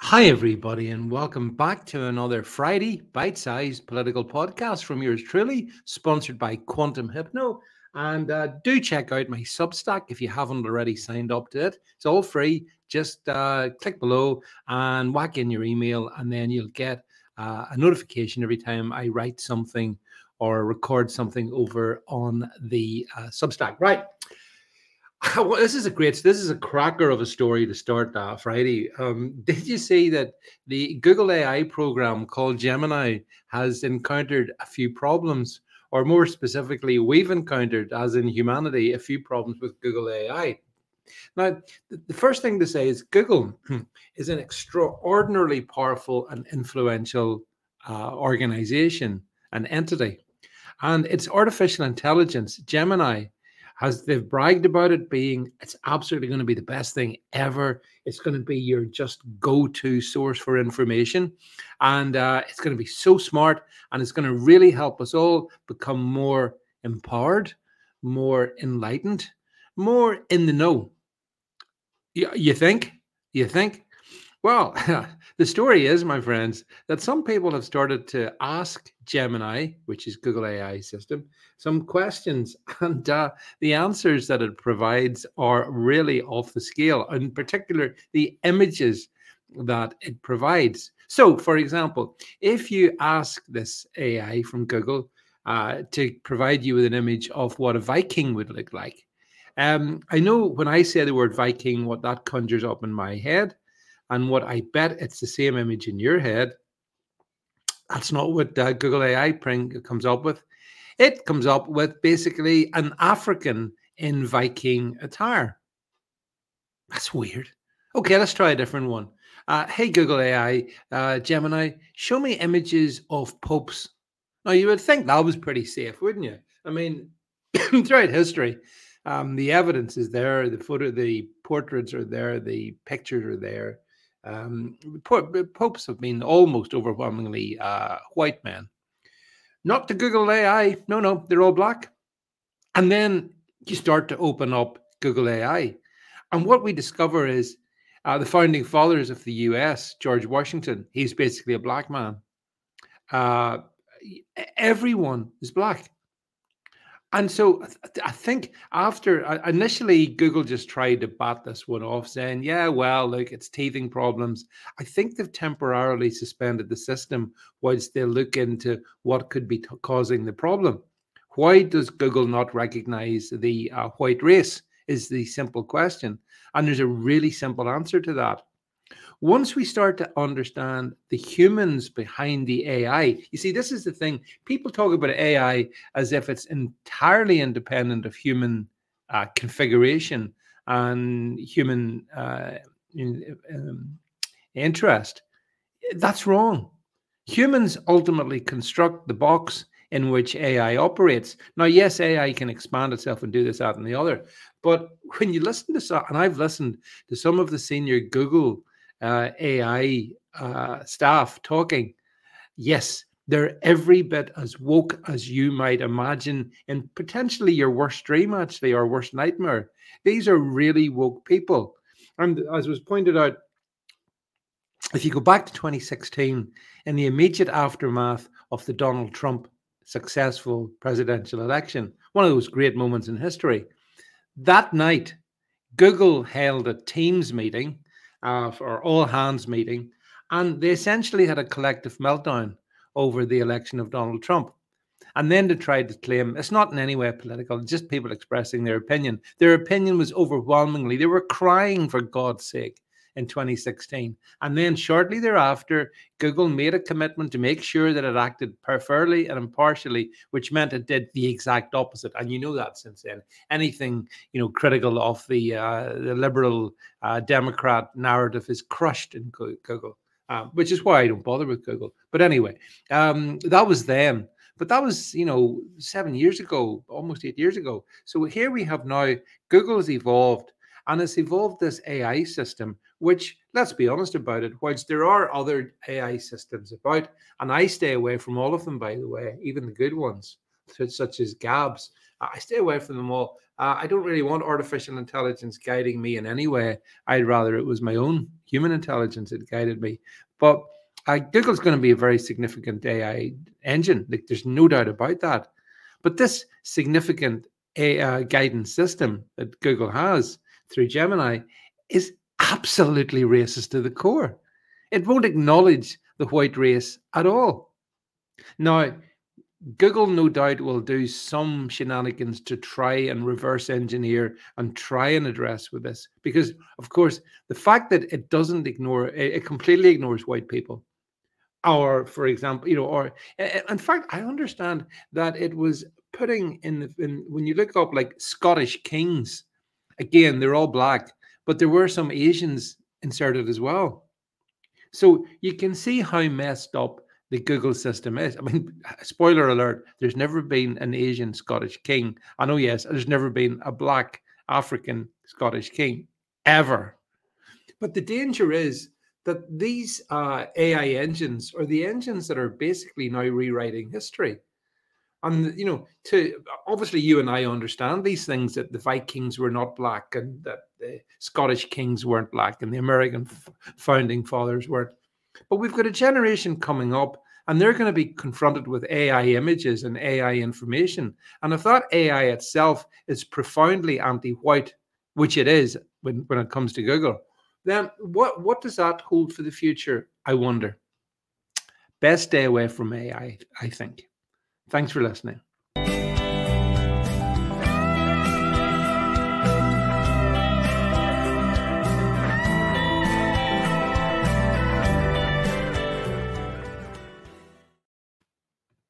Hi, everybody, and welcome back to another Friday bite sized political podcast from yours truly, sponsored by Quantum Hypno. And uh, do check out my Substack if you haven't already signed up to it. It's all free. Just uh, click below and whack in your email, and then you'll get uh, a notification every time I write something or record something over on the uh, Substack. Right. well, this is a great this is a cracker of a story to start uh, friday um, did you see that the google ai program called gemini has encountered a few problems? Or more specifically we've encountered as in humanity a few problems with google ai now the first thing to say is google is an extraordinarily powerful and influential uh, organization and entity. And its artificial intelligence gemini has they've bragged about it being it's absolutely going to be the best thing ever. It's going to be your just go-to source for information. And uh, it's going to be so smart and it's going to really help us all become more empowered more enlightened more in the know. You, you think? You think well, the story is, my friends, that some people have started to ask Gemini, which is Google AI system, some questions, and uh, the answers that it provides are really off the scale. In particular, the images that it provides. So, for example, if you ask this AI from Google uh, to provide you with an image of what a Viking would look like, um, I know when I say the word Viking, what that conjures up in my head and what I bet it's the same image in your head. That's not what uh, Google AI bring, comes up with. It comes up with basically an African in Viking attire. That's weird. Okay, let's try a different one. Uh, hey, Google AI, uh, Gemini, show me images of popes. Now, you would think that was pretty safe, wouldn't you? I mean, throughout history, um, the evidence is there, the photo, the portraits are there, the pictures are there. Um, popes have been almost overwhelmingly uh, white men. Not the Google AI. No, no, they're all black. And then you start to open up Google AI. And what we discover is uh, the founding fathers of the US, George Washington, he's basically a black man. Uh, everyone is black. And so I think after initially Google just tried to bat this one off, saying, yeah, well, look, it's teething problems. I think they've temporarily suspended the system whilst they look into what could be t- causing the problem. Why does Google not recognize the uh, white race? Is the simple question. And there's a really simple answer to that. Once we start to understand the humans behind the AI, you see, this is the thing. People talk about AI as if it's entirely independent of human uh, configuration and human uh, in, um, interest. That's wrong. Humans ultimately construct the box in which AI operates. Now, yes, AI can expand itself and do this, that, and the other. But when you listen to some, and I've listened to some of the senior Google uh, AI uh, staff talking, yes, they're every bit as woke as you might imagine, and potentially your worst dream, actually, or worst nightmare. These are really woke people. And as was pointed out, if you go back to 2016, in the immediate aftermath of the Donald Trump successful presidential election, one of those great moments in history, that night, Google held a Teams meeting uh, for all hands meeting, and they essentially had a collective meltdown over the election of Donald Trump. And then to try to claim it's not in any way political, just people expressing their opinion. Their opinion was overwhelmingly, they were crying for God's sake in 2016. And then shortly thereafter, Google made a commitment to make sure that it acted fairly and impartially, which meant it did the exact opposite. And you know that since then. Anything you know critical of the uh, the liberal uh, Democrat narrative is crushed in Google. Uh, which is why I don't bother with Google. But anyway, um, that was then. But that was, you know, seven years ago, almost eight years ago. So here we have now Google has evolved and it's evolved this AI system, which, let's be honest about it, whilst there are other AI systems about, and I stay away from all of them, by the way, even the good ones, such as Gabs, I stay away from them all. Uh, I don't really want artificial intelligence guiding me in any way. I'd rather it was my own human intelligence that guided me. But uh, Google's going to be a very significant AI engine. Like, there's no doubt about that. But this significant AI guidance system that Google has through Gemini is absolutely racist to the core. It won't acknowledge the white race at all. Now, Google no doubt will do some shenanigans to try and reverse engineer and try and address with this because of course the fact that it doesn't ignore it completely ignores white people or for example you know or in fact i understand that it was putting in, in when you look up like scottish kings again they're all black but there were some asians inserted as well so you can see how messed up the Google system is. I mean, spoiler alert, there's never been an Asian Scottish king. I know, yes, there's never been a black African Scottish king ever. But the danger is that these uh, AI engines are the engines that are basically now rewriting history. And, you know, to obviously you and I understand these things that the Vikings were not black and that the Scottish kings weren't black and the American f- founding fathers weren't. But we've got a generation coming up and they're going to be confronted with AI images and AI information. And if that AI itself is profoundly anti white, which it is when, when it comes to Google, then what, what does that hold for the future? I wonder. Best stay away from AI, I think. Thanks for listening.